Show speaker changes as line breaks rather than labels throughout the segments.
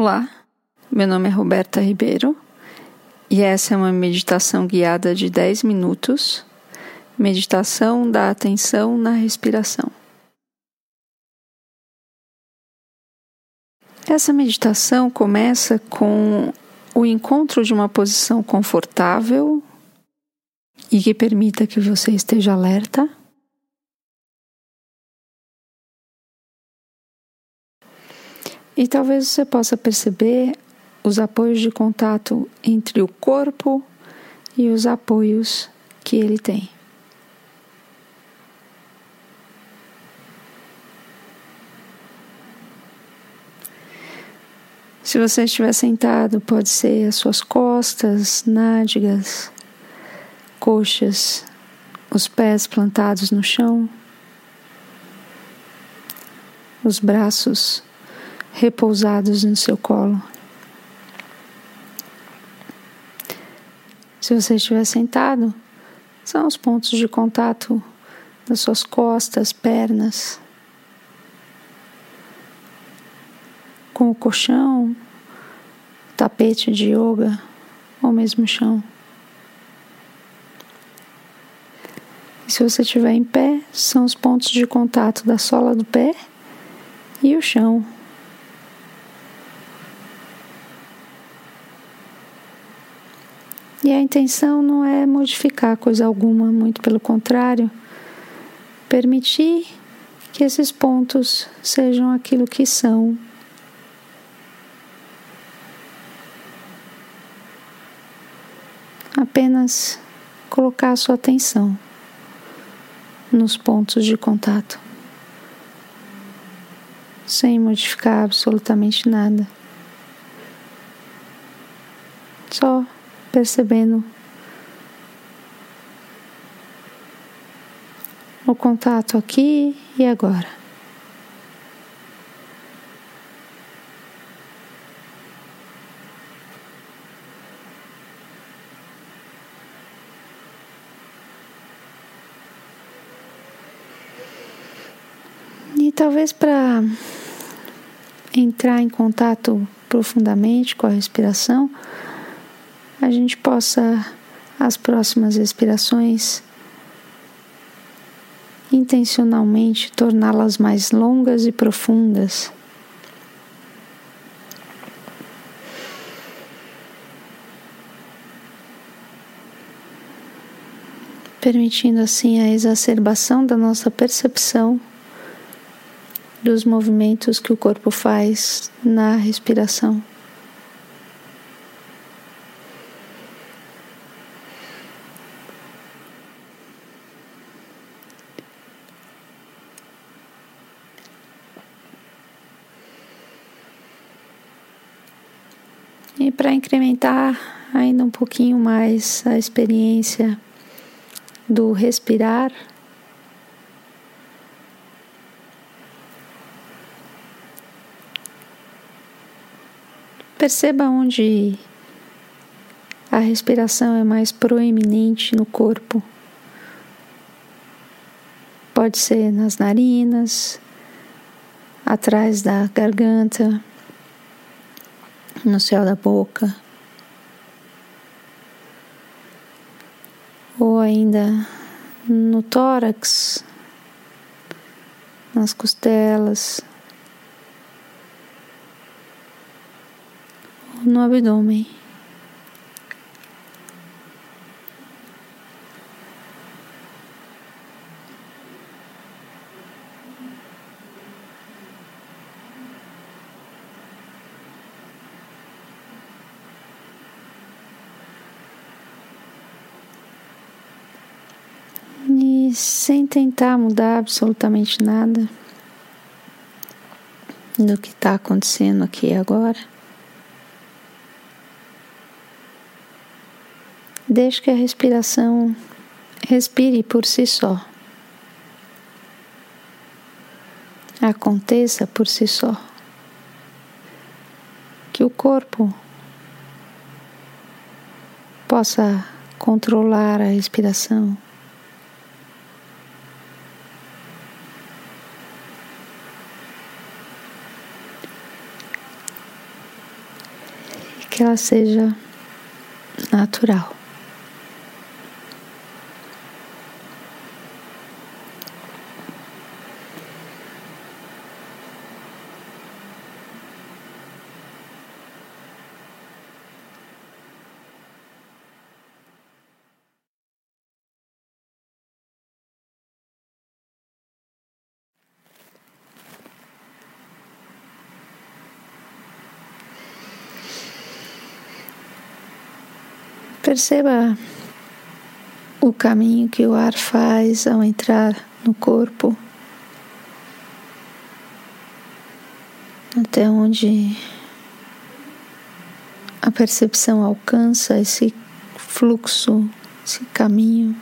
Olá, meu nome é Roberta Ribeiro e essa é uma meditação guiada de 10 minutos, meditação da atenção na respiração. Essa meditação começa com o encontro de uma posição confortável e que permita que você esteja alerta. E talvez você possa perceber os apoios de contato entre o corpo e os apoios que ele tem. Se você estiver sentado, pode ser as suas costas, nádegas, coxas, os pés plantados no chão, os braços repousados no seu colo. Se você estiver sentado, são os pontos de contato das suas costas, pernas, com o colchão, tapete de yoga ou mesmo chão. E se você estiver em pé, são os pontos de contato da sola do pé e o chão. E a intenção não é modificar coisa alguma, muito pelo contrário, permitir que esses pontos sejam aquilo que são. Apenas colocar a sua atenção nos pontos de contato, sem modificar absolutamente nada. Só percebendo o contato aqui e agora. E talvez para entrar em contato profundamente com a respiração, a gente possa, as próximas respirações, intencionalmente torná-las mais longas e profundas. Permitindo assim a exacerbação da nossa percepção dos movimentos que o corpo faz na respiração. E para incrementar ainda um pouquinho mais a experiência do respirar, perceba onde a respiração é mais proeminente no corpo. Pode ser nas narinas, atrás da garganta no céu da boca, ou ainda no tórax, nas costelas, ou no abdômen. Sem tentar mudar absolutamente nada do que está acontecendo aqui agora. Deixe que a respiração respire por si só. Aconteça por si só. Que o corpo possa controlar a respiração. Que ela seja natural. Perceba o caminho que o ar faz ao entrar no corpo, até onde a percepção alcança esse fluxo, esse caminho.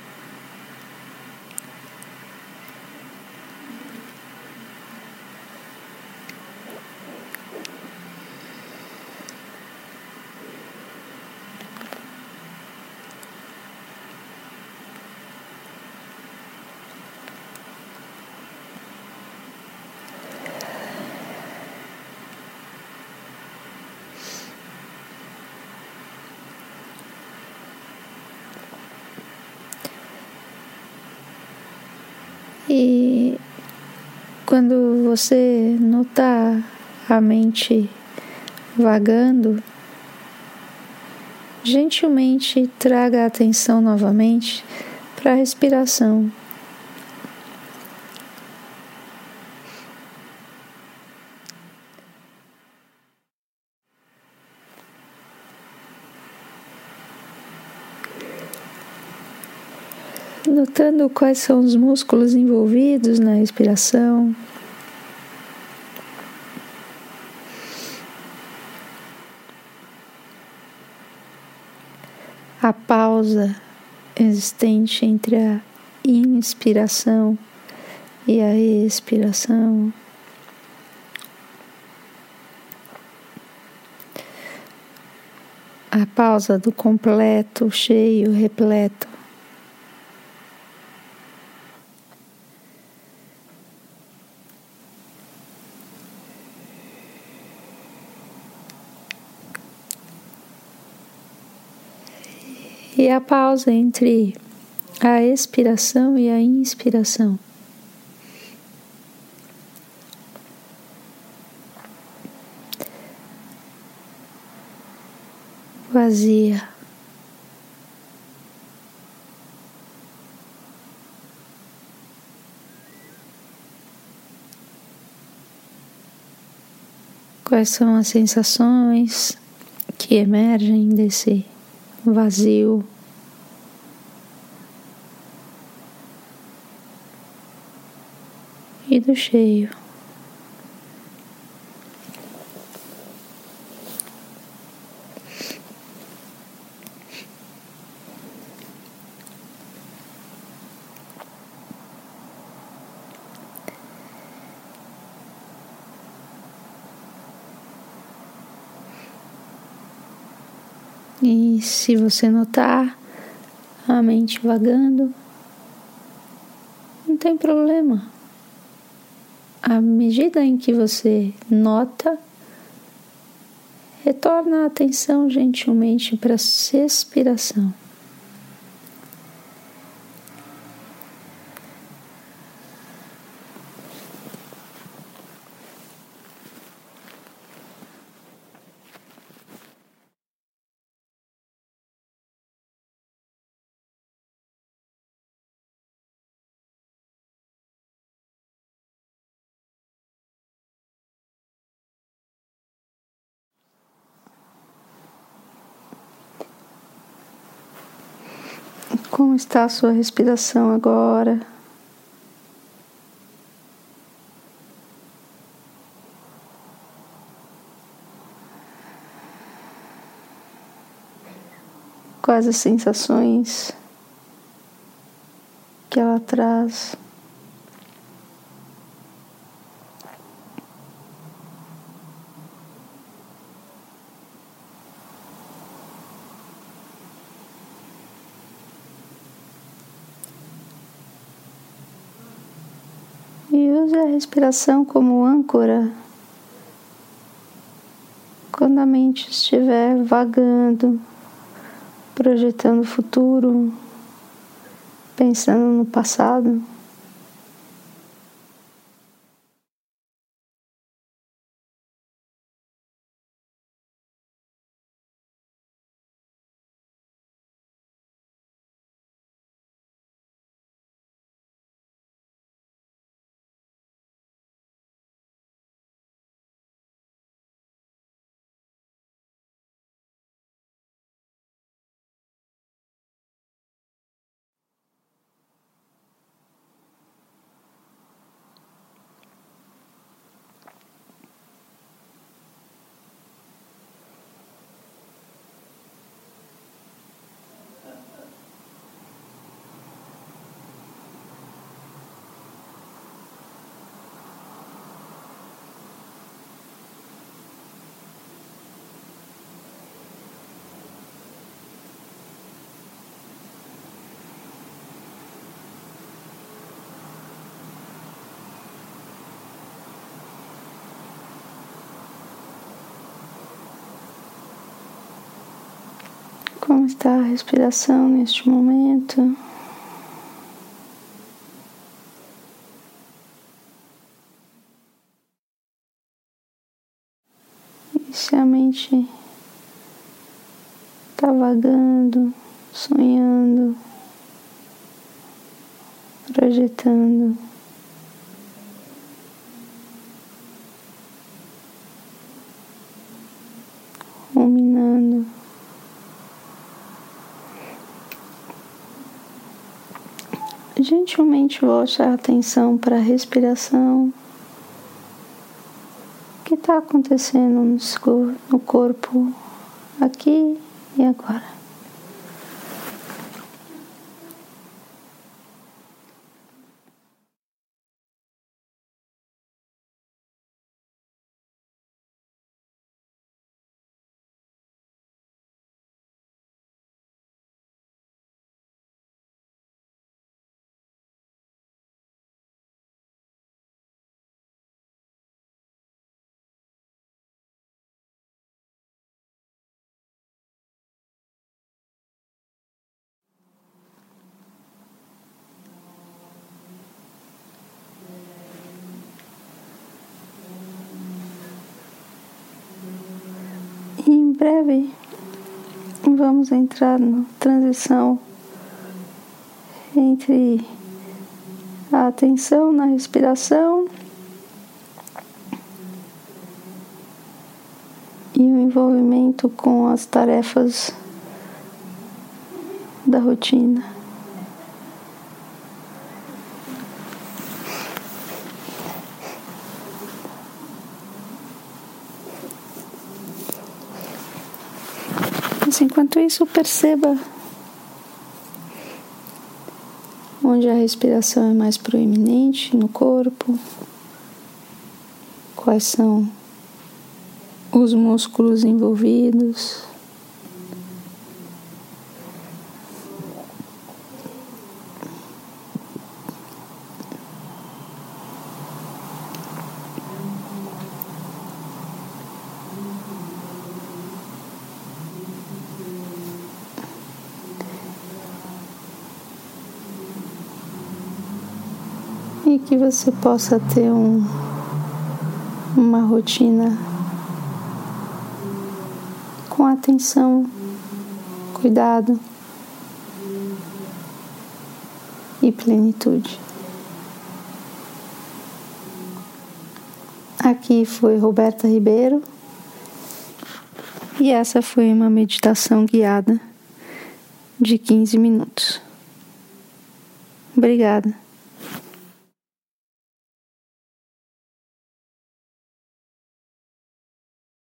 E quando você notar a mente vagando, gentilmente traga a atenção novamente para a respiração. Notando quais são os músculos envolvidos na respiração. A pausa existente entre a inspiração e a expiração. A pausa do completo, cheio, repleto. E a pausa entre a expiração e a inspiração. Vazia. Quais são as sensações que emergem desse vazio. E do cheio. E se você notar a mente vagando, não tem problema. À medida em que você nota, retorna a atenção gentilmente para a respiração. Como está a sua respiração agora? Quais as sensações que ela traz? e use a respiração como âncora. Quando a mente estiver vagando, projetando o futuro, pensando no passado, Como está a respiração neste momento? E se a mente está vagando, sonhando, projetando, gentilmente volte a atenção para a respiração. Que está acontecendo no corpo aqui e agora? Breve vamos entrar na transição entre a atenção na respiração e o envolvimento com as tarefas da rotina. Mas enquanto isso, perceba onde a respiração é mais proeminente no corpo, quais são os músculos envolvidos. Que você possa ter um, uma rotina com atenção, cuidado e plenitude. Aqui foi Roberta Ribeiro e essa foi uma meditação guiada de 15 minutos. Obrigada.